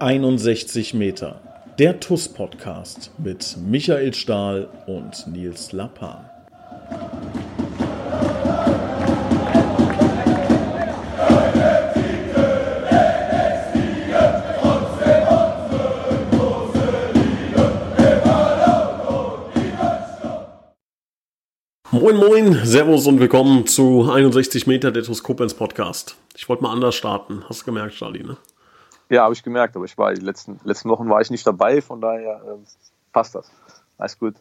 61 Meter. Der TUS-Podcast mit Michael Stahl und Nils Lappan. Moin Moin, Servus und willkommen zu 61 Meter der TUS Koblenz Podcast. Ich wollte mal anders starten. Hast du gemerkt, Charlie, ne? Ja, habe ich gemerkt, aber ich war die letzten, letzten Wochen war ich nicht dabei, von daher äh, passt das. Alles gut.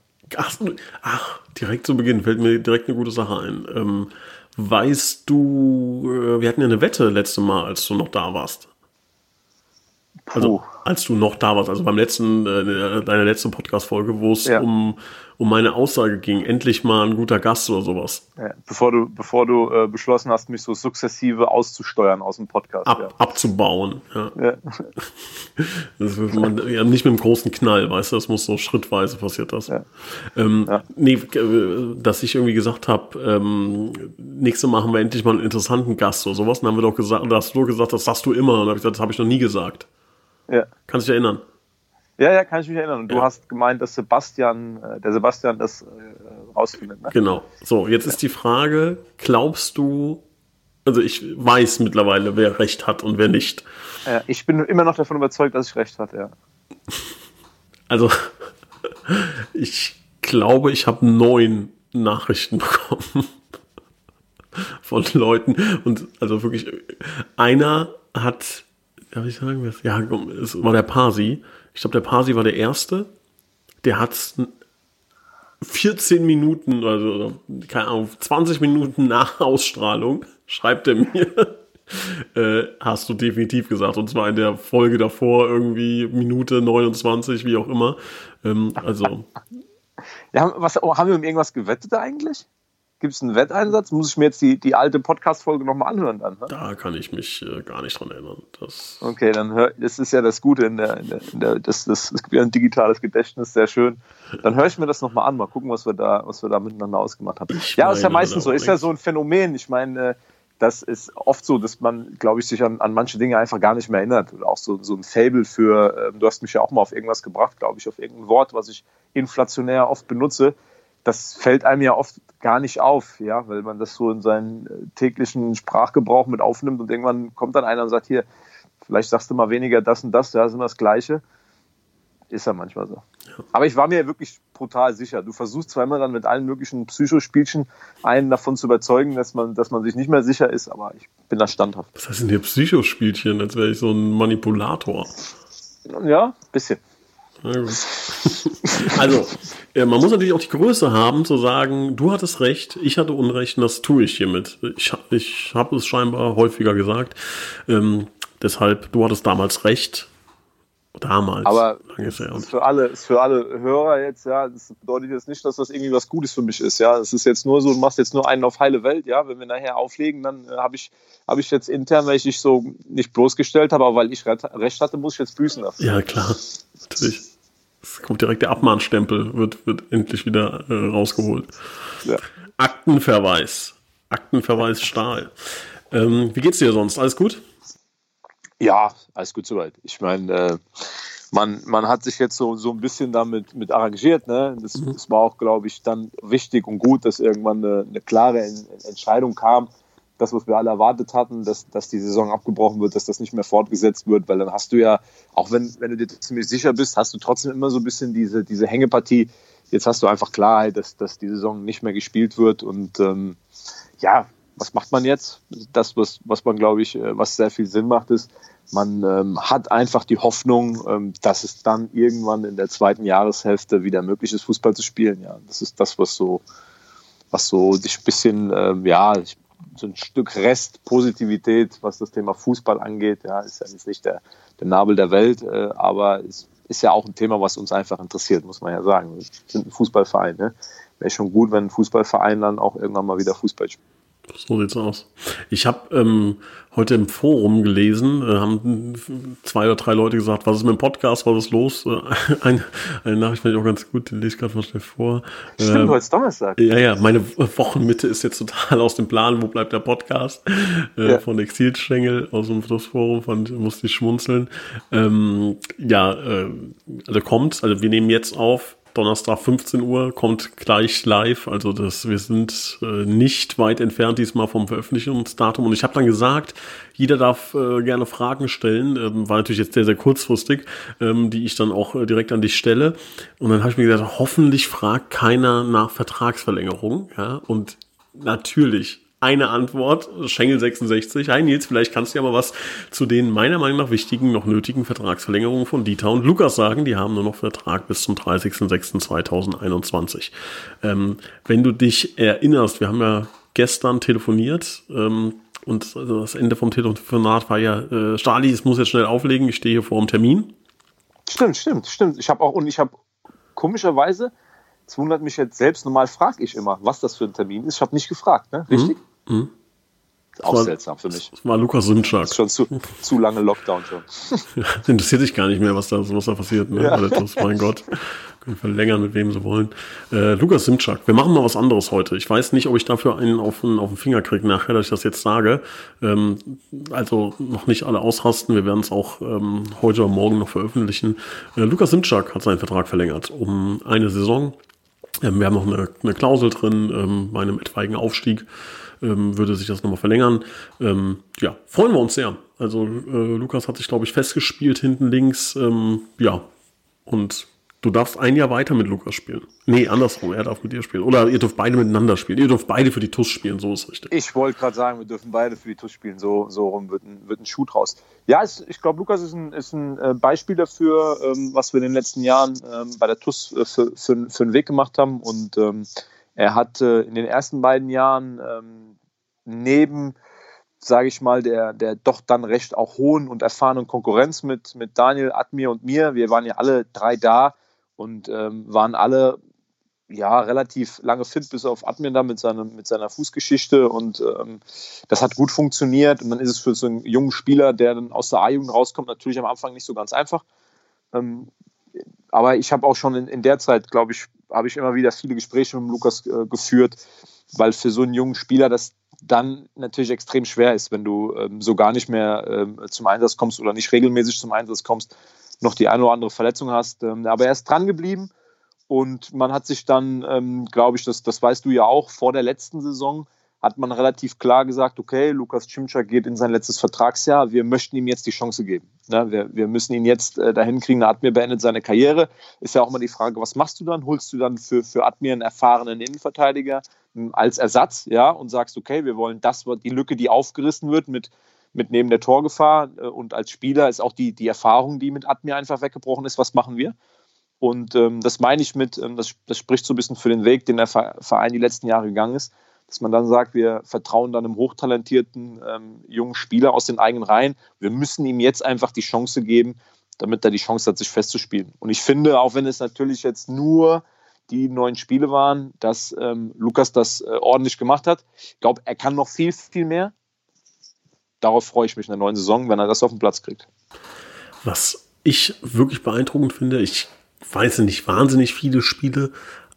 Ach, direkt zu Beginn fällt mir direkt eine gute Sache ein. Ähm, weißt du, äh, wir hatten ja eine Wette letzte Mal, als du noch da warst. Also, als du noch da warst, also beim letzten, äh, deiner letzten Podcast-Folge, wo es ja. um, um meine Aussage ging, endlich mal ein guter Gast oder sowas. Ja, bevor du, bevor du äh, beschlossen hast, mich so sukzessive auszusteuern aus dem Podcast. Ab, ja. Abzubauen, ja. man, ja, nicht mit einem großen Knall, weißt du, das muss so schrittweise passiert das. Ähm, Nee, äh, dass ich irgendwie gesagt habe, ähm, nächste Mal haben wir endlich mal einen interessanten Gast oder sowas, und dann haben wir doch gesagt, da hast du gesagt, das sagst du immer, und dann habe ich gesagt, das habe ich noch nie gesagt. Ja. Kannst du dich erinnern? Ja, ja, kann ich mich erinnern. Und du hast gemeint, dass Sebastian, äh, der Sebastian das äh, rausfindet. Ne? Genau. So, jetzt ja. ist die Frage, glaubst du, also ich weiß mittlerweile, wer recht hat und wer nicht. Ja, ich bin immer noch davon überzeugt, dass ich recht hatte, ja. Also, ich glaube, ich habe neun Nachrichten bekommen von Leuten und also wirklich einer hat darf ich sagen, was? Ja, es war der Parsi. Ich glaube, der Parsi war der Erste. Der hat 14 Minuten, also keine Ahnung, 20 Minuten nach Ausstrahlung, schreibt er mir, äh, hast du definitiv gesagt. Und zwar in der Folge davor, irgendwie Minute 29, wie auch immer. Ähm, also. Ja, was, haben wir um irgendwas gewettet eigentlich? Gibt es einen Wetteinsatz? Muss ich mir jetzt die, die alte Podcast-Folge nochmal anhören dann? Ne? Da kann ich mich äh, gar nicht dran erinnern. Das okay, dann hör, das ist ja das Gute in der, in der, in der das, das, das gibt ja ein digitales Gedächtnis, sehr schön. Dann höre ich mir das nochmal an, mal gucken, was wir da, was wir da miteinander ausgemacht haben. Ich ja, ist ja meistens so, ist ja so ein Phänomen. Ich meine, äh, das ist oft so, dass man, glaube ich, sich an, an manche Dinge einfach gar nicht mehr erinnert. Oder auch so, so ein Fable für, äh, du hast mich ja auch mal auf irgendwas gebracht, glaube ich, auf irgendein Wort, was ich inflationär oft benutze das fällt einem ja oft gar nicht auf, ja, weil man das so in seinen äh, täglichen Sprachgebrauch mit aufnimmt und irgendwann kommt dann einer und sagt, hier, vielleicht sagst du mal weniger das und das, ja, ist immer das Gleiche. Ist ja manchmal so. Ja. Aber ich war mir wirklich brutal sicher. Du versuchst zwar immer dann mit allen möglichen Psychospielchen einen davon zu überzeugen, dass man, dass man sich nicht mehr sicher ist, aber ich bin da standhaft. Was heißt denn hier Psychospielchen? Als wäre ich so ein Manipulator. Ja, bisschen. Also, äh, man muss natürlich auch die Größe haben, zu sagen, du hattest recht, ich hatte Unrecht und das tue ich hiermit. Ich, ich habe es scheinbar häufiger gesagt. Ähm, deshalb, du hattest damals recht. Damals. Aber ist, ist, für alle, ist für alle Hörer jetzt, ja, das bedeutet jetzt nicht, dass das irgendwie was Gutes für mich ist, ja. Es ist jetzt nur so, du machst jetzt nur einen auf heile Welt, ja. Wenn wir nachher auflegen, dann äh, habe ich, habe ich jetzt intern, weil ich dich so nicht bloßgestellt habe, aber weil ich recht hatte, muss ich jetzt büßen dafür. Ja, klar. Natürlich. Es kommt direkt der Abmahnstempel, wird, wird endlich wieder äh, rausgeholt. Ja. Aktenverweis. Aktenverweis Stahl. Ähm, wie geht's dir sonst? Alles gut? Ja, alles gut soweit. Ich meine, äh, man, man hat sich jetzt so, so ein bisschen damit mit arrangiert. Ne? Das, mhm. das war auch, glaube ich, dann wichtig und gut, dass irgendwann eine, eine klare Entscheidung kam das, was wir alle erwartet hatten, dass, dass die Saison abgebrochen wird, dass das nicht mehr fortgesetzt wird, weil dann hast du ja, auch wenn, wenn du dir ziemlich sicher bist, hast du trotzdem immer so ein bisschen diese, diese Hängepartie. Jetzt hast du einfach Klarheit, dass, dass die Saison nicht mehr gespielt wird und ähm, ja, was macht man jetzt? Das, was, was man, glaube ich, äh, was sehr viel Sinn macht, ist, man ähm, hat einfach die Hoffnung, ähm, dass es dann irgendwann in der zweiten Jahreshälfte wieder möglich ist, Fußball zu spielen. Ja, das ist das, was so, was so dich ein bisschen, ähm, ja, ich so ein Stück Restpositivität, was das Thema Fußball angeht. Ja, ist ja jetzt nicht der, der Nabel der Welt, äh, aber es ist ja auch ein Thema, was uns einfach interessiert, muss man ja sagen. Wir sind ein Fußballverein. Ne? Wäre schon gut, wenn ein Fußballverein dann auch irgendwann mal wieder Fußball spielt. So sieht's aus. Ich habe ähm, heute im Forum gelesen, äh, haben zwei oder drei Leute gesagt, was ist mit dem Podcast, was ist los? Äh, eine, eine Nachricht fand ich auch ganz gut, die lese ich gerade mal schnell vor. Stimmt, ähm, heute ist Donnerstag. Ja, ja, meine Wochenmitte ist jetzt total aus dem Plan, wo bleibt der Podcast? Äh, ja. Von Exilschengel aus dem Flussforum, fand, musste ich schmunzeln. Ähm, ja, äh, also kommt, also wir nehmen jetzt auf, Donnerstag 15 Uhr kommt gleich live. Also das, wir sind äh, nicht weit entfernt diesmal vom Veröffentlichungsdatum. Und ich habe dann gesagt, jeder darf äh, gerne Fragen stellen. Ähm, war natürlich jetzt sehr, sehr kurzfristig, ähm, die ich dann auch äh, direkt an dich stelle. Und dann habe ich mir gesagt, hoffentlich fragt keiner nach Vertragsverlängerung. Ja? Und natürlich eine Antwort. Schengel 66. Hi Nils, vielleicht kannst du ja mal was zu den meiner Meinung nach wichtigen, noch nötigen Vertragsverlängerungen von Dieter und Lukas sagen. Die haben nur noch Vertrag bis zum 30.06.2021. Ähm, wenn du dich erinnerst, wir haben ja gestern telefoniert, ähm, und also das Ende vom Telefonat war ja, äh, Stali, es muss jetzt schnell auflegen, ich stehe hier vor dem Termin. Stimmt, stimmt, stimmt. Ich habe auch, und ich habe komischerweise, es wundert mich jetzt selbst, normal frage ich immer, was das für ein Termin ist. Ich habe nicht gefragt, ne? Richtig? Mhm. Mhm. Auch war, seltsam für mich. Das war Lukas Simczak. Das ist schon zu, zu lange Lockdown schon. das interessiert dich gar nicht mehr, was da, was da passiert. Ne? Ja. Das, mein Gott. Können verlängern, mit wem sie wollen. Äh, Lukas Simczak, wir machen mal was anderes heute. Ich weiß nicht, ob ich dafür einen auf den, auf den Finger kriege nachher, dass ich das jetzt sage. Ähm, also noch nicht alle ausrasten. Wir werden es auch ähm, heute oder morgen noch veröffentlichen. Äh, Lukas Simczak hat seinen Vertrag verlängert um eine Saison. Ähm, wir haben noch eine, eine Klausel drin ähm, bei einem etwaigen Aufstieg ähm, würde sich das nochmal verlängern. Ähm, ja, freuen wir uns sehr. Also äh, Lukas hat sich, glaube ich, festgespielt hinten links. Ähm, ja, und du darfst ein Jahr weiter mit Lukas spielen. Nee, andersrum, er darf mit dir spielen. Oder ihr dürft beide miteinander spielen. Ihr dürft beide für die TUS spielen, so ist richtig. Ich wollte gerade sagen, wir dürfen beide für die TUS spielen, so, so rum wird ein, wird ein Schuh draus. Ja, es, ich glaube, Lukas ist ein, ist ein äh, Beispiel dafür, ähm, was wir in den letzten Jahren ähm, bei der TUS äh, für, für, für einen Weg gemacht haben. Und ähm, er hat in den ersten beiden Jahren ähm, neben, sage ich mal, der, der doch dann recht auch hohen und erfahrenen Konkurrenz mit, mit Daniel, Admir und mir, wir waren ja alle drei da und ähm, waren alle ja relativ lange fit, bis auf Admir da mit, seinem, mit seiner Fußgeschichte und ähm, das hat gut funktioniert und dann ist es für so einen jungen Spieler, der dann aus der A-Jugend rauskommt, natürlich am Anfang nicht so ganz einfach. Ähm, aber ich habe auch schon in, in der Zeit, glaube ich, habe ich immer wieder viele Gespräche mit Lukas äh, geführt, weil für so einen jungen Spieler das dann natürlich extrem schwer ist, wenn du ähm, so gar nicht mehr ähm, zum Einsatz kommst oder nicht regelmäßig zum Einsatz kommst, noch die eine oder andere Verletzung hast. Ähm, aber er ist dran geblieben und man hat sich dann, ähm, glaube ich, das, das weißt du ja auch, vor der letzten Saison hat man relativ klar gesagt, okay, Lukas Cimczak geht in sein letztes Vertragsjahr, wir möchten ihm jetzt die Chance geben. Ja, wir, wir müssen ihn jetzt äh, dahin kriegen, Admir beendet seine Karriere. Ist ja auch mal die Frage, was machst du dann? Holst du dann für, für Admir einen erfahrenen Innenverteidiger hm, als Ersatz, ja, und sagst, okay, wir wollen das, die Lücke, die aufgerissen wird mit, mit neben der Torgefahr äh, und als Spieler ist auch die, die Erfahrung, die mit Admir einfach weggebrochen ist, was machen wir? Und ähm, das meine ich mit, ähm, das, das spricht so ein bisschen für den Weg, den der Verein die letzten Jahre gegangen ist dass man dann sagt, wir vertrauen dann einem hochtalentierten ähm, jungen Spieler aus den eigenen Reihen. Wir müssen ihm jetzt einfach die Chance geben, damit er die Chance hat, sich festzuspielen. Und ich finde, auch wenn es natürlich jetzt nur die neun Spiele waren, dass ähm, Lukas das äh, ordentlich gemacht hat. Ich glaube, er kann noch viel, viel mehr. Darauf freue ich mich in der neuen Saison, wenn er das auf den Platz kriegt. Was ich wirklich beeindruckend finde, ich weiß nicht wahnsinnig viele Spiele,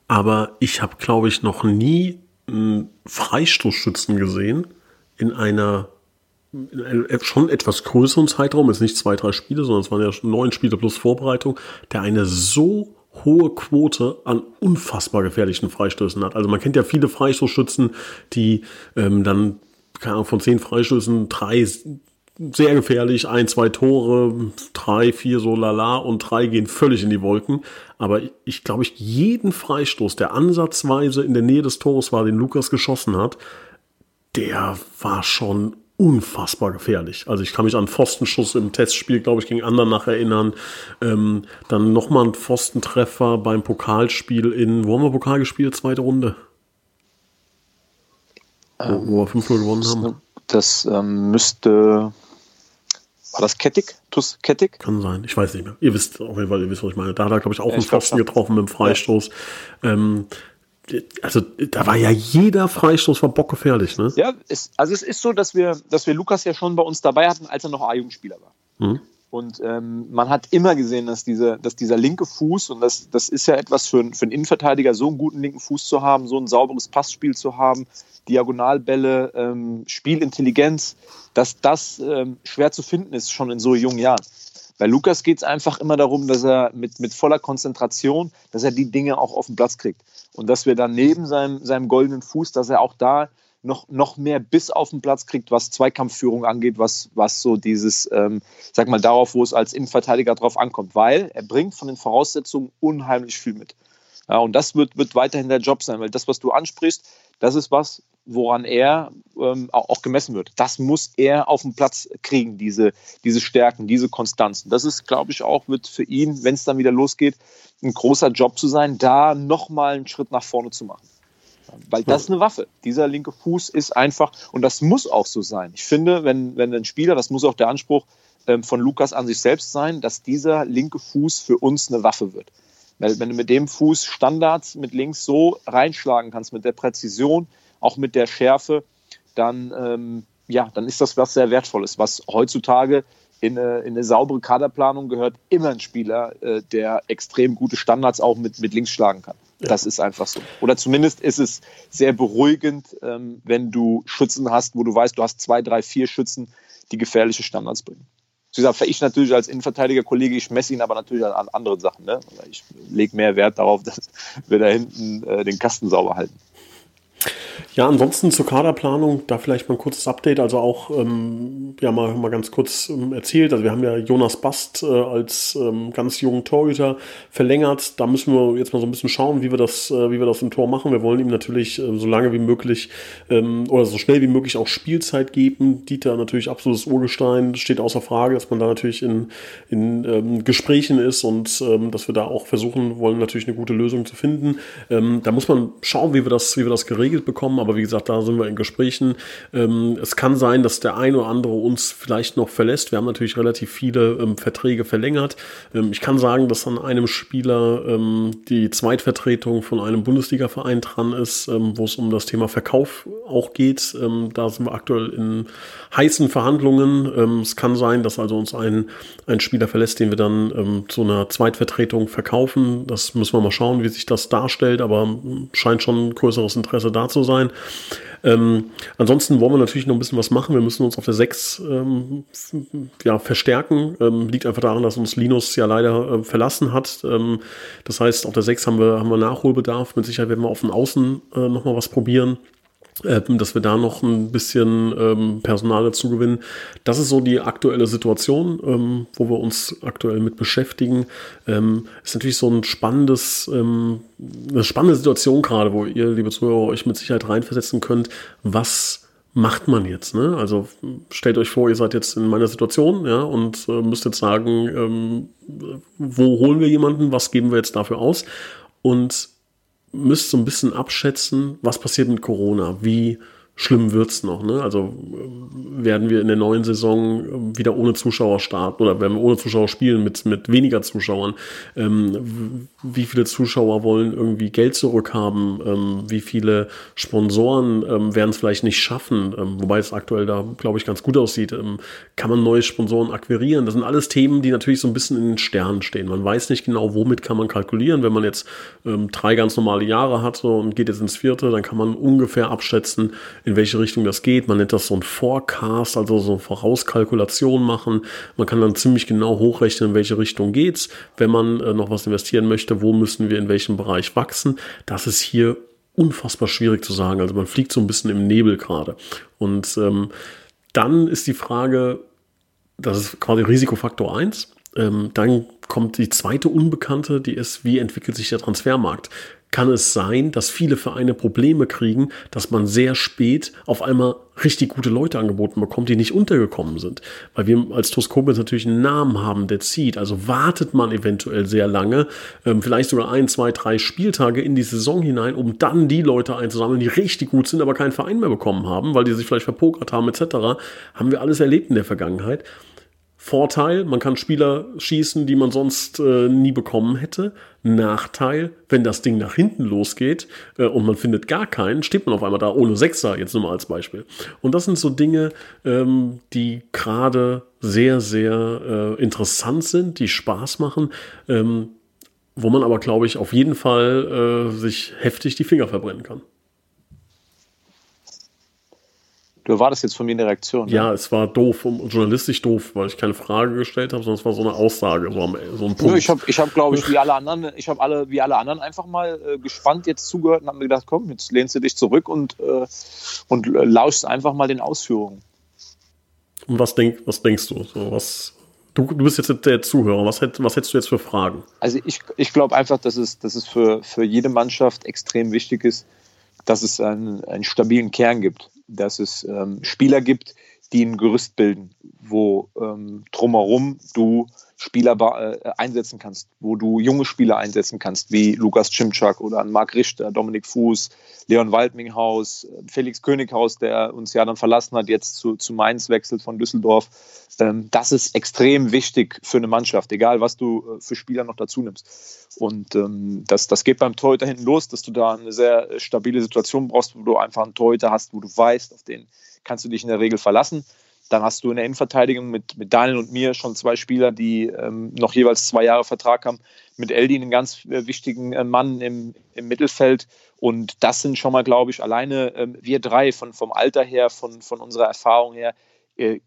aber ich habe, glaube ich, noch nie einen Freistoßschützen gesehen in einer in einem schon etwas größeren Zeitraum, jetzt nicht zwei, drei Spiele, sondern es waren ja neun Spiele plus Vorbereitung, der eine so hohe Quote an unfassbar gefährlichen Freistößen hat. Also man kennt ja viele Freistoßschützen, die ähm, dann keine Ahnung, von zehn Freistößen drei sehr gefährlich, ein, zwei Tore, drei, vier so lala und drei gehen völlig in die Wolken. Aber ich glaube, ich jeden Freistoß, der ansatzweise in der Nähe des Tores war, den Lukas geschossen hat, der war schon unfassbar gefährlich. Also ich kann mich an Pfostenschuss im Testspiel, glaube ich, gegen Andernach erinnern. Ähm, dann nochmal ein Pfostentreffer beim Pokalspiel in, wo haben wir Pokal gespielt? Zweite Runde. Ähm, wo, wir 5-0 gewonnen haben. Das ähm, müsste war das Kettig? Tuss Kettig? Kann sein, ich weiß nicht mehr. Ihr wisst auf jeden Fall, ihr wisst, was ich meine. Da hat er, glaube ich, auch ja, einen Pfosten getroffen mit dem Freistoß. Ja. Ähm, also da war ja jeder Freistoß von Bock gefährlich, ne? Ja, es, also es ist so, dass wir, dass wir Lukas ja schon bei uns dabei hatten, als er noch A-Jugendspieler war. Mhm. Und ähm, man hat immer gesehen, dass, diese, dass dieser linke Fuß, und das, das ist ja etwas für, für einen Innenverteidiger, so einen guten linken Fuß zu haben, so ein sauberes Passspiel zu haben, Diagonalbälle, ähm, Spielintelligenz, dass das ähm, schwer zu finden ist, schon in so jungen Jahren. Bei Lukas geht es einfach immer darum, dass er mit, mit voller Konzentration, dass er die Dinge auch auf den Platz kriegt. Und dass wir dann neben seinem, seinem goldenen Fuß, dass er auch da noch, noch mehr Biss auf den Platz kriegt, was Zweikampfführung angeht, was, was so dieses, ähm, sag mal, darauf, wo es als Innenverteidiger drauf ankommt, weil er bringt von den Voraussetzungen unheimlich viel mit. Ja, und das wird, wird weiterhin der Job sein, weil das, was du ansprichst, das ist was, woran er ähm, auch gemessen wird. Das muss er auf den Platz kriegen, diese, diese Stärken, diese Konstanzen. Das ist, glaube ich, auch wird für ihn, wenn es dann wieder losgeht, ein großer Job zu sein, da nochmal einen Schritt nach vorne zu machen. Weil das ist eine Waffe. Dieser linke Fuß ist einfach, und das muss auch so sein. Ich finde, wenn, wenn ein Spieler, das muss auch der Anspruch ähm, von Lukas an sich selbst sein, dass dieser linke Fuß für uns eine Waffe wird. Weil wenn du mit dem Fuß Standards mit links so reinschlagen kannst, mit der Präzision, auch mit der Schärfe, dann, ähm, ja, dann ist das was sehr Wertvolles, was heutzutage in eine, in eine saubere Kaderplanung gehört immer ein Spieler, äh, der extrem gute Standards auch mit, mit links schlagen kann. Das ist einfach so. Oder zumindest ist es sehr beruhigend, ähm, wenn du Schützen hast, wo du weißt, du hast zwei, drei, vier Schützen, die gefährliche Standards bringen. Wie gesagt, ich natürlich als Innenverteidiger-Kollege, ich messe ihn aber natürlich an, anderen Sachen. Ne? Ich lege mehr Wert darauf, dass wir da hinten äh, den Kasten sauber halten. Ja, ansonsten zur Kaderplanung, da vielleicht mal ein kurzes Update. Also auch, ähm, ja, mal, mal ganz kurz ähm, erzählt. Also wir haben ja Jonas Bast äh, als ähm, ganz jungen Torhüter verlängert. Da müssen wir jetzt mal so ein bisschen schauen, wie wir das, äh, wie wir das im Tor machen. Wir wollen ihm natürlich äh, so lange wie möglich ähm, oder so schnell wie möglich auch Spielzeit geben. Dieter natürlich absolutes Urgestein, steht außer Frage, dass man da natürlich in, in ähm, Gesprächen ist und ähm, dass wir da auch versuchen wollen, natürlich eine gute Lösung zu finden. Ähm, da muss man schauen, wie wir das, wie wir das geregelt bekommen aber wie gesagt, da sind wir in Gesprächen. Ähm, es kann sein, dass der ein oder andere uns vielleicht noch verlässt. Wir haben natürlich relativ viele ähm, Verträge verlängert. Ähm, ich kann sagen, dass an einem Spieler ähm, die Zweitvertretung von einem Bundesliga-Verein dran ist, ähm, wo es um das Thema Verkauf auch geht. Da sind wir aktuell in heißen Verhandlungen. es kann sein, dass also uns ein, ein Spieler verlässt, den wir dann zu einer Zweitvertretung verkaufen. Das müssen wir mal schauen, wie sich das darstellt, aber scheint schon größeres Interesse da zu sein. Ähm, ansonsten wollen wir natürlich noch ein bisschen was machen. Wir müssen uns auf der 6 ähm, ja, verstärken. Ähm, liegt einfach daran, dass uns Linus ja leider äh, verlassen hat. Ähm, das heißt, auf der 6 haben wir, haben wir Nachholbedarf. Mit Sicherheit werden wir auf dem Außen äh, nochmal was probieren. Ähm, dass wir da noch ein bisschen ähm, Personal dazu gewinnen. Das ist so die aktuelle Situation, ähm, wo wir uns aktuell mit beschäftigen. Ähm, ist natürlich so ein spannendes, ähm, eine spannende Situation gerade, wo ihr, liebe Zuhörer, euch mit Sicherheit reinversetzen könnt. Was macht man jetzt? Ne? Also stellt euch vor, ihr seid jetzt in meiner Situation ja, und äh, müsst jetzt sagen, ähm, wo holen wir jemanden, was geben wir jetzt dafür aus? Und müsst so ein bisschen abschätzen, was passiert mit Corona, wie schlimm wird's noch. Ne? Also werden wir in der neuen Saison äh, wieder ohne Zuschauer starten oder werden wir ohne Zuschauer spielen mit, mit weniger Zuschauern. Ähm, wie viele Zuschauer wollen irgendwie Geld zurückhaben? Ähm, wie viele Sponsoren ähm, werden es vielleicht nicht schaffen? Ähm, wobei es aktuell da, glaube ich, ganz gut aussieht. Ähm, kann man neue Sponsoren akquirieren? Das sind alles Themen, die natürlich so ein bisschen in den Sternen stehen. Man weiß nicht genau, womit kann man kalkulieren. Wenn man jetzt ähm, drei ganz normale Jahre hatte und geht jetzt ins vierte, dann kann man ungefähr abschätzen, in welche Richtung das geht. Man nennt das so ein Forecast, also so eine Vorauskalkulation machen. Man kann dann ziemlich genau hochrechnen, in welche Richtung geht's. Wenn man äh, noch was investieren möchte, wo müssen wir in welchem Bereich wachsen. Das ist hier unfassbar schwierig zu sagen. Also man fliegt so ein bisschen im Nebel gerade. Und ähm, dann ist die Frage, das ist quasi Risikofaktor 1. Ähm, dann kommt die zweite Unbekannte, die ist, wie entwickelt sich der Transfermarkt? Kann es sein, dass viele Vereine Probleme kriegen, dass man sehr spät auf einmal richtig gute Leute angeboten bekommt, die nicht untergekommen sind. Weil wir als TuS Koblenz natürlich einen Namen haben, der zieht. Also wartet man eventuell sehr lange, ähm, vielleicht sogar ein, zwei, drei Spieltage in die Saison hinein, um dann die Leute einzusammeln, die richtig gut sind, aber keinen Verein mehr bekommen haben, weil die sich vielleicht verpokert haben etc. Haben wir alles erlebt in der Vergangenheit. Vorteil, man kann Spieler schießen, die man sonst äh, nie bekommen hätte. Nachteil, wenn das Ding nach hinten losgeht äh, und man findet gar keinen, steht man auf einmal da ohne Sechser, jetzt nur mal als Beispiel. Und das sind so Dinge, ähm, die gerade sehr, sehr äh, interessant sind, die Spaß machen, ähm, wo man aber, glaube ich, auf jeden Fall äh, sich heftig die Finger verbrennen kann. Du erwartest jetzt von mir eine Reaktion. Ne? Ja, es war doof, journalistisch doof, weil ich keine Frage gestellt habe, sondern es war so eine Aussage, so, am, so ein Punkt. ich habe, ich hab, glaube ich, wie alle anderen, ich habe alle, wie alle anderen einfach mal äh, gespannt jetzt zugehört und habe mir gedacht, komm, jetzt lehnst du dich zurück und, äh, und lauschst einfach mal den Ausführungen. Und was, denk, was denkst du? So, was, du, du bist jetzt der Zuhörer. Was, hätt, was hättest du jetzt für Fragen? Also ich, ich glaube einfach, dass es, dass es für, für jede Mannschaft extrem wichtig ist, dass es einen, einen stabilen Kern gibt dass es ähm, Spieler gibt, die ein Gerüst bilden, wo ähm, drumherum du Spieler äh, einsetzen kannst, wo du junge Spieler einsetzen kannst, wie Lukas Cimczak oder Marc Richter, Dominik Fuß, Leon Waldminghaus, Felix Könighaus, der uns ja dann verlassen hat, jetzt zu, zu Mainz wechselt von Düsseldorf. Ähm, das ist extrem wichtig für eine Mannschaft, egal was du äh, für Spieler noch dazu nimmst. Und ähm, das, das geht beim Torhüter hinten los, dass du da eine sehr stabile Situation brauchst, wo du einfach einen Torhüter hast, wo du weißt, auf den kannst du dich in der Regel verlassen. Dann hast du in der Innenverteidigung mit, mit Daniel und mir schon zwei Spieler, die ähm, noch jeweils zwei Jahre Vertrag haben. Mit Eldi einen ganz äh, wichtigen äh, Mann im, im Mittelfeld. Und das sind schon mal, glaube ich, alleine äh, wir drei von, vom Alter her, von, von unserer Erfahrung her, äh,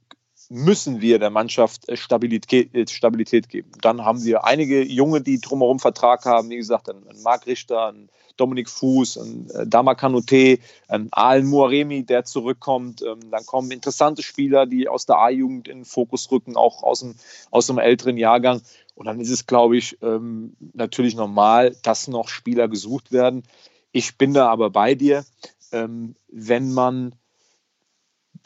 müssen wir der Mannschaft äh, Stabilität, äh, Stabilität geben. Dann haben wir einige Junge, die drumherum Vertrag haben, wie gesagt, ein, Marc Richter, ein Dominik Fuß, ein äh, Dama Kanute, ein Aalen Muaremi, der zurückkommt. Ähm, dann kommen interessante Spieler, die aus der A-Jugend in den Fokus rücken, auch aus dem, aus dem älteren Jahrgang. Und dann ist es, glaube ich, ähm, natürlich normal, dass noch Spieler gesucht werden. Ich bin da aber bei dir, ähm, wenn man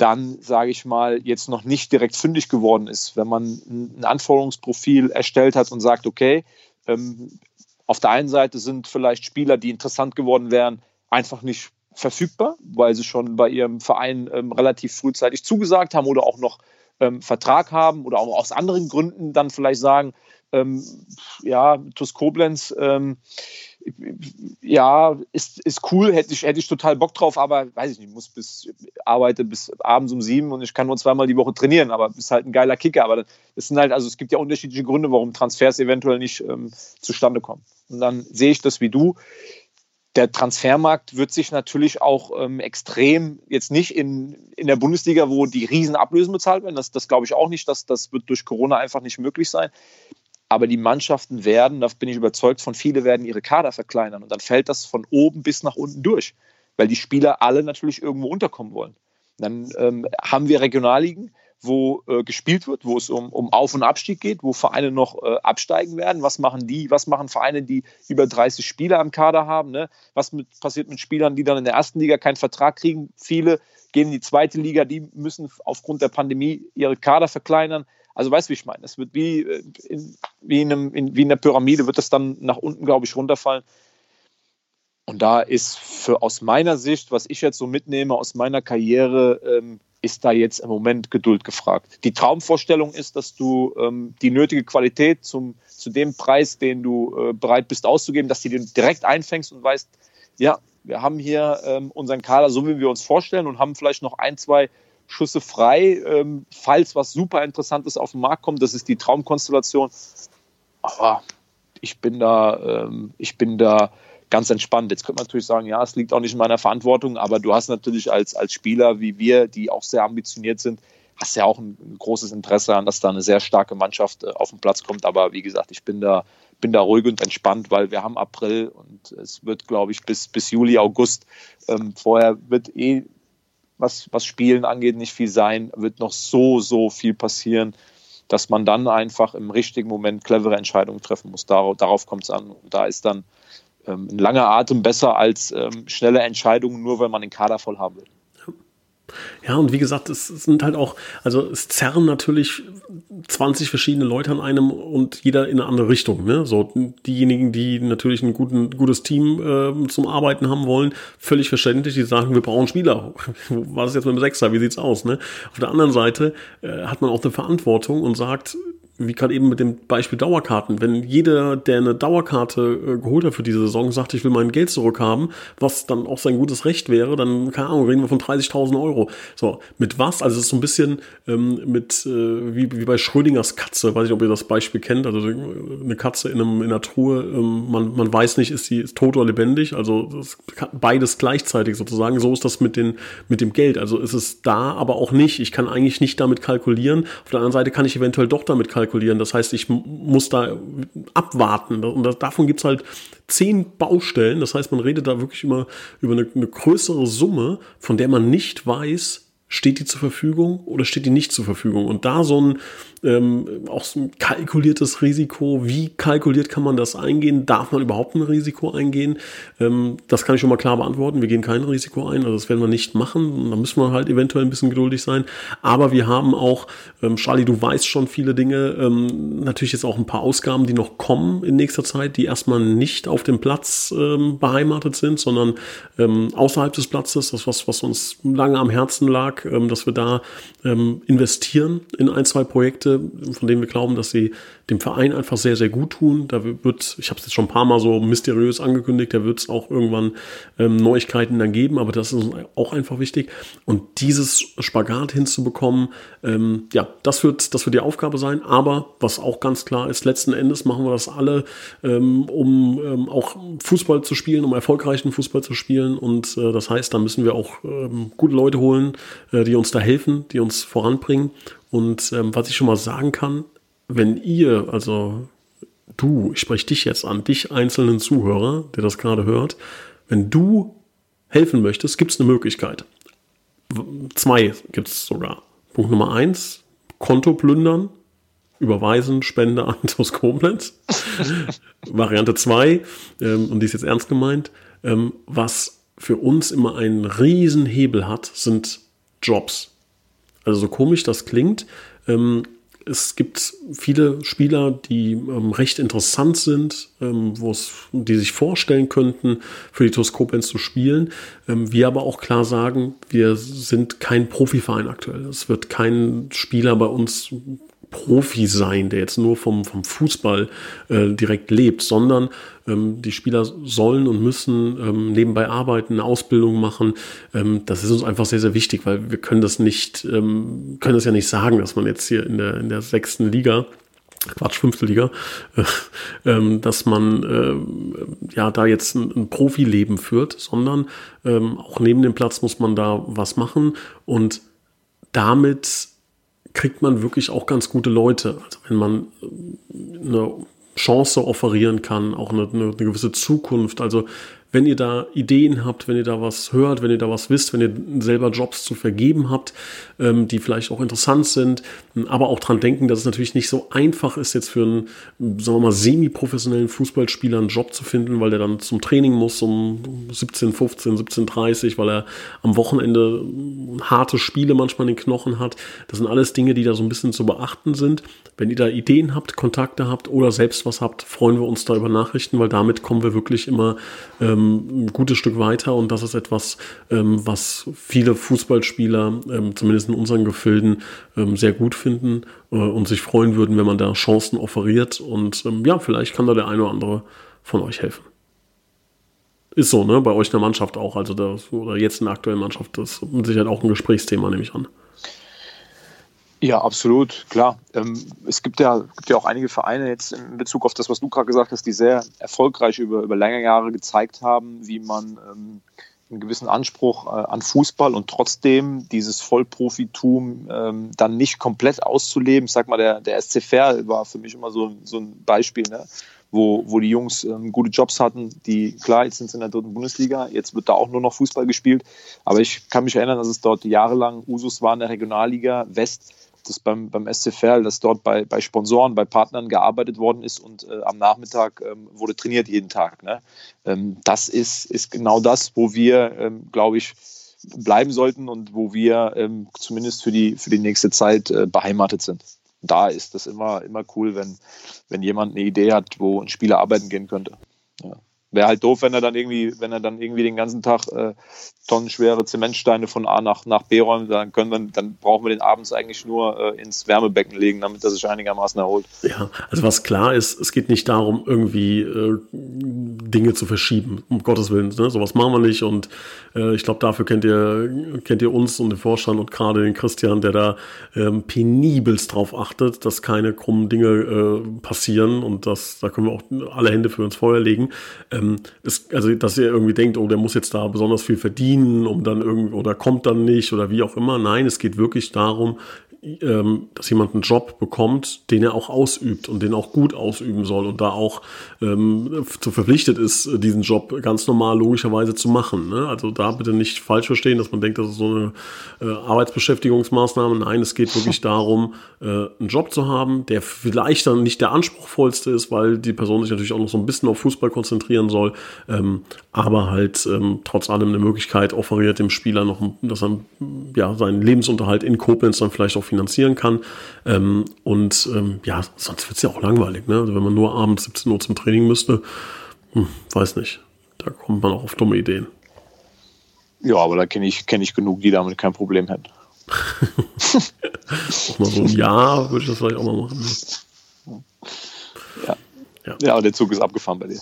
dann, sage ich mal, jetzt noch nicht direkt fündig geworden ist, wenn man ein Anforderungsprofil erstellt hat und sagt, okay, auf der einen Seite sind vielleicht Spieler, die interessant geworden wären, einfach nicht verfügbar, weil sie schon bei ihrem Verein ähm, relativ frühzeitig zugesagt haben oder auch noch ähm, Vertrag haben oder auch aus anderen Gründen dann vielleicht sagen, ähm, ja, TuS Koblenz, ähm, ja, ist, ist cool, hätte ich, hätte ich total Bock drauf, aber weiß ich nicht, muss bis, arbeite bis abends um sieben und ich kann nur zweimal die Woche trainieren, aber ist halt ein geiler Kicker. Aber das sind halt, also es gibt ja unterschiedliche Gründe, warum Transfers eventuell nicht ähm, zustande kommen. Und dann sehe ich das wie du. Der Transfermarkt wird sich natürlich auch ähm, extrem, jetzt nicht in, in der Bundesliga, wo die Riesenablösen bezahlt werden, das, das glaube ich auch nicht, das, das wird durch Corona einfach nicht möglich sein. Aber die Mannschaften werden, da bin ich überzeugt von, viele werden ihre Kader verkleinern. Und dann fällt das von oben bis nach unten durch, weil die Spieler alle natürlich irgendwo unterkommen wollen. Dann ähm, haben wir Regionalligen, wo äh, gespielt wird, wo es um, um Auf- und Abstieg geht, wo Vereine noch äh, absteigen werden. Was machen die? Was machen Vereine, die über 30 Spieler im Kader haben? Ne? Was mit, passiert mit Spielern, die dann in der ersten Liga keinen Vertrag kriegen? Viele gehen in die zweite Liga, die müssen aufgrund der Pandemie ihre Kader verkleinern. Also weißt du, wie ich meine? Es wird wie, äh, in, wie, in einem, in, wie in der Pyramide, wird das dann nach unten, glaube ich, runterfallen. Und da ist für aus meiner Sicht, was ich jetzt so mitnehme aus meiner Karriere, ähm, ist da jetzt im Moment Geduld gefragt. Die Traumvorstellung ist, dass du ähm, die nötige Qualität zum, zu dem Preis, den du äh, bereit bist auszugeben, dass du den direkt einfängst und weißt, ja, wir haben hier ähm, unseren Kader so, wie wir uns vorstellen und haben vielleicht noch ein, zwei Schüsse frei, ähm, falls was super Interessantes auf den Markt kommt. Das ist die Traumkonstellation. Aber ich bin da, ähm, ich bin da ganz entspannt. Jetzt könnte man natürlich sagen, ja, es liegt auch nicht in meiner Verantwortung, aber du hast natürlich als, als Spieler wie wir, die auch sehr ambitioniert sind, hast ja auch ein, ein großes Interesse an, dass da eine sehr starke Mannschaft äh, auf den Platz kommt. Aber wie gesagt, ich bin da, bin da ruhig und entspannt, weil wir haben April und es wird, glaube ich, bis, bis Juli, August. Ähm, vorher wird eh was, was Spielen angeht, nicht viel sein, wird noch so, so viel passieren, dass man dann einfach im richtigen Moment clevere Entscheidungen treffen muss. Darauf, darauf kommt es an. Und da ist dann ähm, ein langer Atem besser als ähm, schnelle Entscheidungen, nur weil man den Kader voll haben will. Ja, und wie gesagt, es sind halt auch, also es zerren natürlich 20 verschiedene Leute an einem und jeder in eine andere Richtung. Ne? So diejenigen, die natürlich ein guten, gutes Team äh, zum Arbeiten haben wollen, völlig verständlich, die sagen, wir brauchen Spieler. Was ist jetzt mit dem Sechser? Wie sieht's aus? Ne? Auf der anderen Seite äh, hat man auch eine Verantwortung und sagt, wie gerade eben mit dem Beispiel Dauerkarten, wenn jeder, der eine Dauerkarte äh, geholt hat für diese Saison, sagt, ich will mein Geld zurückhaben, was dann auch sein gutes Recht wäre, dann, keine Ahnung, reden wir von 30.000 Euro. So, mit was? Also es ist so ein bisschen ähm, mit, äh, wie, wie bei Schrödingers Katze, weiß nicht, ob ihr das Beispiel kennt, also eine Katze in, einem, in einer Truhe, ähm, man, man weiß nicht, ist sie tot oder lebendig, also beides gleichzeitig sozusagen, so ist das mit, den, mit dem Geld, also ist es da, aber auch nicht, ich kann eigentlich nicht damit kalkulieren, auf der anderen Seite kann ich eventuell doch damit kalkulieren, kalkulieren. Das heißt, ich muss da abwarten. Und davon gibt es halt zehn Baustellen. Das heißt, man redet da wirklich immer über eine, eine größere Summe, von der man nicht weiß, steht die zur Verfügung oder steht die nicht zur Verfügung? Und da so ein ähm, auch so ein kalkuliertes Risiko, wie kalkuliert kann man das eingehen? Darf man überhaupt ein Risiko eingehen? Ähm, das kann ich schon mal klar beantworten. Wir gehen kein Risiko ein, also das werden wir nicht machen. Da müssen wir halt eventuell ein bisschen geduldig sein. Aber wir haben auch, ähm, Charlie, du weißt schon viele Dinge, ähm, natürlich jetzt auch ein paar Ausgaben, die noch kommen in nächster Zeit, die erstmal nicht auf dem Platz ähm, beheimatet sind, sondern ähm, außerhalb des Platzes, das was, was uns lange am Herzen lag, ähm, dass wir da ähm, investieren in ein, zwei Projekte, von denen wir glauben, dass sie dem Verein einfach sehr, sehr gut tun. Da wird, ich habe es jetzt schon ein paar Mal so mysteriös angekündigt, da wird es auch irgendwann ähm, Neuigkeiten dann geben, aber das ist auch einfach wichtig. Und dieses Spagat hinzubekommen, ähm, ja, das wird, das wird die Aufgabe sein. Aber was auch ganz klar ist, letzten Endes machen wir das alle, ähm, um ähm, auch Fußball zu spielen, um erfolgreichen Fußball zu spielen. Und äh, das heißt, da müssen wir auch ähm, gute Leute holen, äh, die uns da helfen, die uns voranbringen. Und ähm, was ich schon mal sagen kann, wenn ihr, also du, ich spreche dich jetzt an, dich einzelnen Zuhörer, der das gerade hört, wenn du helfen möchtest, gibt es eine Möglichkeit. Zwei gibt es sogar. Punkt Nummer eins, Konto plündern, überweisen, Spende an TUS Koblenz. Variante zwei, ähm, und die ist jetzt ernst gemeint, ähm, was für uns immer einen riesen Hebel hat, sind Jobs. Also so komisch das klingt, ähm, es gibt viele Spieler, die ähm, recht interessant sind, ähm, die sich vorstellen könnten, für die TuS zu spielen. Ähm, wir aber auch klar sagen, wir sind kein Profiverein aktuell. Es wird kein Spieler bei uns Profi sein, der jetzt nur vom, vom Fußball äh, direkt lebt, sondern ähm, die Spieler sollen und müssen ähm, nebenbei arbeiten, eine Ausbildung machen. Ähm, das ist uns einfach sehr, sehr wichtig, weil wir können das nicht, ähm, können das ja nicht sagen, dass man jetzt hier in der, in der sechsten Liga Quatsch, fünfte Liga, äh, ähm, dass man äh, ja da jetzt ein, ein Profileben führt, sondern ähm, auch neben dem Platz muss man da was machen und damit kriegt man wirklich auch ganz gute Leute. Also wenn man äh, eine Chance offerieren kann, auch eine, eine, eine gewisse Zukunft. Also wenn ihr da Ideen habt, wenn ihr da was hört, wenn ihr da was wisst, wenn ihr selber Jobs zu vergeben habt, ähm, die vielleicht auch interessant sind, aber auch dran denken, dass es natürlich nicht so einfach ist, jetzt für einen, sagen wir mal, semi-professionellen Fußballspieler einen Job zu finden, weil der dann zum Training muss um 17, 15, 17, 30, weil er am Wochenende harte Spiele manchmal in den Knochen hat. Das sind alles Dinge, die da so ein bisschen zu beachten sind. Wenn ihr da Ideen habt, Kontakte habt oder selbst was habt, freuen wir uns da über Nachrichten, weil damit kommen wir wirklich immer ähm, ähm, ein gutes Stück weiter und das ist etwas, ähm, was viele Fußballspieler, ähm, zumindest in unseren Gefilden, ähm, sehr gut finden äh, und sich freuen würden, wenn man da Chancen offeriert und ähm, ja, vielleicht kann da der eine oder andere von euch helfen. Ist so, ne? Bei euch in der Mannschaft auch, also das, oder jetzt in der aktuellen Mannschaft, das ist mit Sicherheit auch ein Gesprächsthema, nehme ich an. Ja, absolut, klar. Ähm, es gibt ja, gibt ja auch einige Vereine jetzt in Bezug auf das, was du gerade gesagt hast, die sehr erfolgreich über, über lange Jahre gezeigt haben, wie man ähm, einen gewissen Anspruch äh, an Fußball und trotzdem dieses Vollprofitum ähm, dann nicht komplett auszuleben. Ich sag mal, der, der SC war für mich immer so, so ein Beispiel, ne? wo, wo die Jungs ähm, gute Jobs hatten, die, klar, jetzt sind sie in der dritten Bundesliga, jetzt wird da auch nur noch Fußball gespielt, aber ich kann mich erinnern, dass es dort jahrelang Usus war in der Regionalliga West, das beim, beim SCFL, dass dort bei, bei Sponsoren, bei Partnern gearbeitet worden ist und äh, am Nachmittag ähm, wurde trainiert jeden Tag. Ne? Ähm, das ist, ist genau das, wo wir, ähm, glaube ich, bleiben sollten und wo wir ähm, zumindest für die, für die nächste Zeit äh, beheimatet sind. Da ist das immer, immer cool, wenn, wenn jemand eine Idee hat, wo ein Spieler arbeiten gehen könnte. Ja. Wäre halt doof, wenn er dann irgendwie, wenn er dann irgendwie den ganzen Tag äh, tonnenschwere Zementsteine von A nach, nach B räumt, dann können wir, dann brauchen wir den abends eigentlich nur äh, ins Wärmebecken legen, damit er sich einigermaßen erholt. Ja, also was klar ist, es geht nicht darum, irgendwie äh, Dinge zu verschieben, um Gottes Willen. Ne? Sowas machen wir nicht und äh, ich glaube, dafür kennt ihr, kennt ihr uns und den Vorstand und gerade den Christian, der da ähm, penibelst drauf achtet, dass keine krummen Dinge äh, passieren und das, da können wir auch alle Hände für ins Feuer legen. Ähm, es, also, dass ihr irgendwie denkt, oh, der muss jetzt da besonders viel verdienen, um dann irgendwie, oder kommt dann nicht oder wie auch immer. Nein, es geht wirklich darum, ähm, dass jemand einen Job bekommt, den er auch ausübt und den auch gut ausüben soll und da auch ähm, zu verpflichtet ist, diesen Job ganz normal logischerweise zu machen. Ne? Also da bitte nicht falsch verstehen, dass man denkt, das ist so eine äh, Arbeitsbeschäftigungsmaßnahme. Nein, es geht wirklich darum, äh, einen Job zu haben, der vielleicht dann nicht der anspruchsvollste ist, weil die Person sich natürlich auch noch so ein bisschen auf Fußball konzentrieren soll, ähm, aber halt ähm, trotz allem eine Möglichkeit offeriert dem Spieler noch, dass er ja seinen Lebensunterhalt in Koblenz dann vielleicht auch finanzieren kann. Ähm, und ähm, ja, sonst wird es ja auch langweilig, ne? Also wenn man nur abends 17 Uhr zum Training müsste, hm, weiß nicht. Da kommt man auch auf dumme Ideen. Ja, aber da kenne ich, kenn ich genug, die damit kein Problem hätten. auch mal so ein Jahr würde ich das vielleicht auch mal machen. Ja. Ja. ja, aber der Zug ist abgefahren bei dir.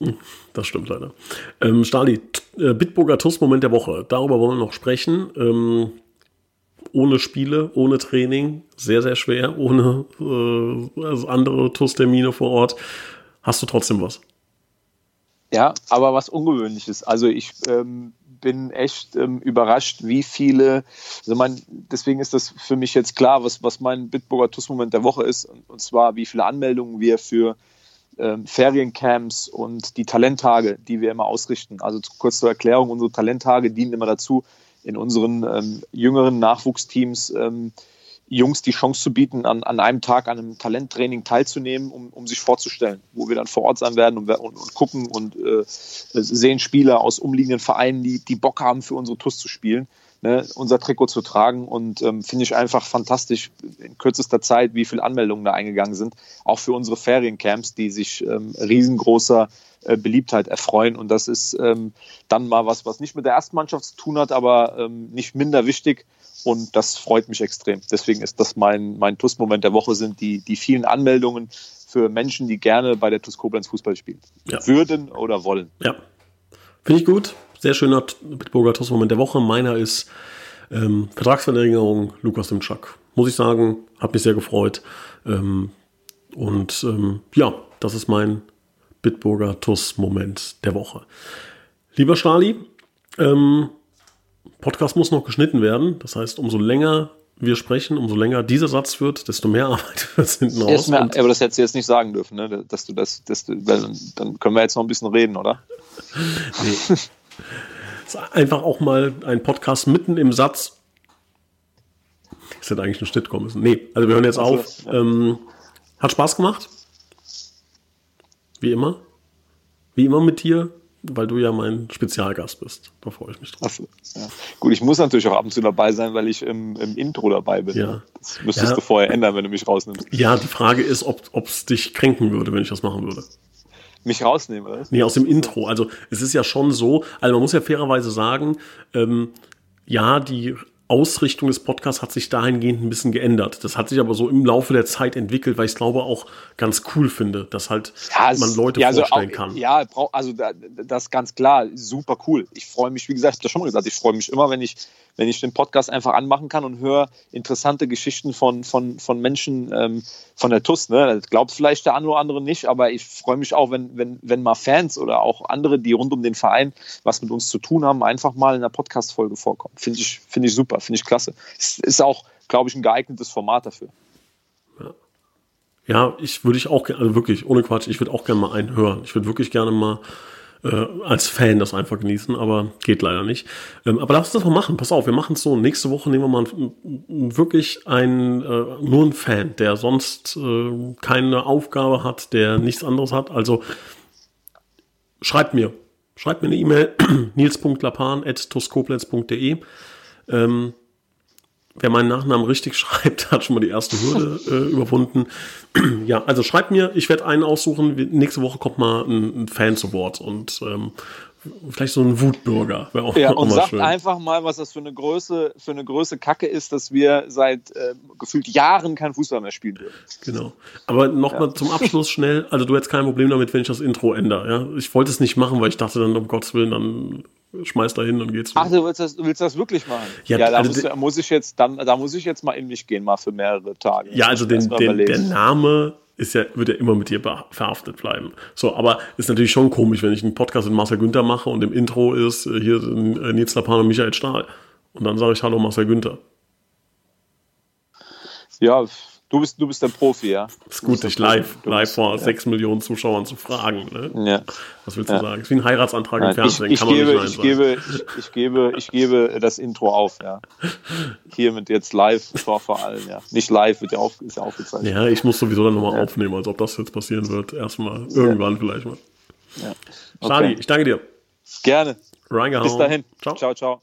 Hm, das stimmt leider. Ähm, Stali, äh, Bitburger TUS-Moment der Woche. Darüber wollen wir noch sprechen. Ähm, ohne Spiele, ohne Training, sehr, sehr schwer, ohne äh, also andere TUS-Termine vor Ort, hast du trotzdem was. Ja, aber was Ungewöhnliches. Also ich ähm, bin echt ähm, überrascht, wie viele, also mein, deswegen ist das für mich jetzt klar, was, was mein Bitburger TUS-Moment der Woche ist, und, und, zwar wie viele Anmeldungen wir für ähm, Feriencamps und die Talenttage, die wir immer ausrichten. Also kurz zur Erklärung, unsere Talenttage dienen immer dazu, in unseren ähm, jüngeren Nachwuchsteams ähm, Jungs die Chance zu bieten, an, an einem Tag an einem Talenttraining teilzunehmen, um, um sich vorzustellen, wo wir dann vor Ort sein werden und, und, und gucken und äh, sehen Spieler aus umliegenden Vereinen, die, die Bock haben, für unsere TUS zu spielen, ne, unser Trikot zu tragen. Und ähm, finde ich einfach fantastisch in kürzester Zeit, wie viele Anmeldungen da eingegangen sind, auch für unsere Feriencamps, die sich ähm, riesengroßer äh, Beliebtheit erfreuen. Und das ist ähm, dann mal was, was nicht mit der ersten Mannschaft zu tun hat, aber ähm, nicht minder wichtig. Und das freut mich extrem. Deswegen ist das mein, mein TUS-Moment der Woche, sind die, die vielen Anmeldungen für Menschen, die gerne bei der TUS Koblenz Fußball spielen. Ja. Würden oder wollen. Ja. Finde ich gut. Sehr schöner Bitburger TUS-Moment der Woche. Meiner ist ähm, Vertragsverlängerung Lukas Dimczak. Muss ich sagen, hat mich sehr gefreut. Ähm, und ähm, ja, das ist mein Bitburger TUS-Moment der Woche. Lieber Charlie, ähm, Podcast muss noch geschnitten werden. Das heißt, umso länger wir sprechen, umso länger dieser Satz wird, desto mehr Arbeit wird hinten raus. Mehr, aber das hättest du jetzt nicht sagen dürfen, ne? dass du das, dass du, dann können wir jetzt noch ein bisschen reden, oder? nee. einfach auch mal ein Podcast mitten im Satz. Das hätte eigentlich ein Schnitt kommen müssen. Nee, also wir hören jetzt also, auf. Ja. Ähm, hat Spaß gemacht. Wie immer. Wie immer mit dir, weil du ja mein Spezialgast bist. Da freue ich mich drauf. So, ja. Gut, ich muss natürlich auch ab und zu dabei sein, weil ich im, im Intro dabei bin. Ja. Das müsstest ja. du vorher ändern, wenn du mich rausnimmst. Ja, die Frage ist, ob es dich kränken würde, wenn ich das machen würde. Mich rausnehmen, oder? Nee, aus dem Intro. Also es ist ja schon so, also man muss ja fairerweise sagen, ähm, ja, die Ausrichtung des Podcasts hat sich dahingehend ein bisschen geändert. Das hat sich aber so im Laufe der Zeit entwickelt, weil ich es glaube auch ganz cool finde, dass halt ja, man Leute ja, also vorstellen auch, kann. Ja, also das ist ganz klar, super cool. Ich freue mich, wie gesagt, ich habe das schon mal gesagt, ich freue mich immer, wenn ich wenn ich den Podcast einfach anmachen kann und höre interessante Geschichten von, von, von Menschen ähm, von der TUS. Ne? Das glaubt vielleicht der eine oder andere nicht, aber ich freue mich auch, wenn, wenn, wenn mal Fans oder auch andere, die rund um den Verein was mit uns zu tun haben, einfach mal in einer Podcast-Folge vorkommen. Finde ich, find ich super, finde ich klasse. Es ist auch, glaube ich, ein geeignetes Format dafür. Ja. Ja, ich würde ich auch, also wirklich, ohne Quatsch, ich würde auch gerne mal einen hören. Ich würde wirklich gerne mal äh, als Fan das einfach genießen, aber geht leider nicht. Ähm, aber lass uns das mal machen. Pass auf, wir machen es so. Nächste Woche nehmen wir mal wirklich einen, äh, nur einen Fan, der sonst äh, keine Aufgabe hat, der nichts anderes hat. Also schreibt mir. schreibt mir eine E-Mail, nils.lapan.toskoblenz.de. Ähm, wer meinen Nachnamen richtig schreibt, hat schon mal die erste Hürde äh, überwunden. ja, also schreibt mir, ich werde einen aussuchen. Nächste Woche kommt mal ein, ein Fan zu Wort und ähm, vielleicht so ein Wutbürger. Auch, ja, und sagt schön. einfach mal, was das für eine Größe, für eine Größe Kacke ist, dass wir seit äh, gefühlt Jahren kein Fußball mehr spielen dürfen. Genau. Aber nochmal ja. zum Abschluss schnell. Also du hättest kein Problem damit, wenn ich das Intro ändere. Ja? Ich wollte es nicht machen, weil ich dachte dann, um Gottes Willen, dann schmeiß da hin und geht's. Ach, du willst das, willst das wirklich machen? Ja, ja da also muss, muss, ich jetzt, dann, da muss ich jetzt mal in mich gehen, mal für mehrere Tage. Ja, also den, den, der Name ist ja, wird ja immer mit dir verhaftet bleiben. So, aber ist natürlich schon komisch, wenn ich einen Podcast mit Marcel Günther mache und im Intro ist äh, hier äh, Nils Lapan und Michael Stahl. Und dann sage ich Hallo Marcel Günther. Ja, Du bist, du bist der Profi, ja. Ist gut, dich live, live vor ja. sechs Millionen Zuschauern zu fragen. Ne? Ja. Was willst du ja. sagen? Ist wie ein Heiratsantrag Nein, im Fernsehen. Ich, ich gebe, ich, gebe, ich, ich, gebe, ich gebe das Intro auf, ja. Hiermit jetzt live vor, vor allem, ja. Nicht live, wird ja auf, ist ja aufgezeichnet. Ja, ich muss sowieso dann nochmal ja. aufnehmen, als ob das jetzt passieren wird. Erstmal, irgendwann vielleicht mal. Ja. Okay. Charlie, ich danke dir. Gerne. Reingehauen. Bis dahin. Ciao, ciao. ciao.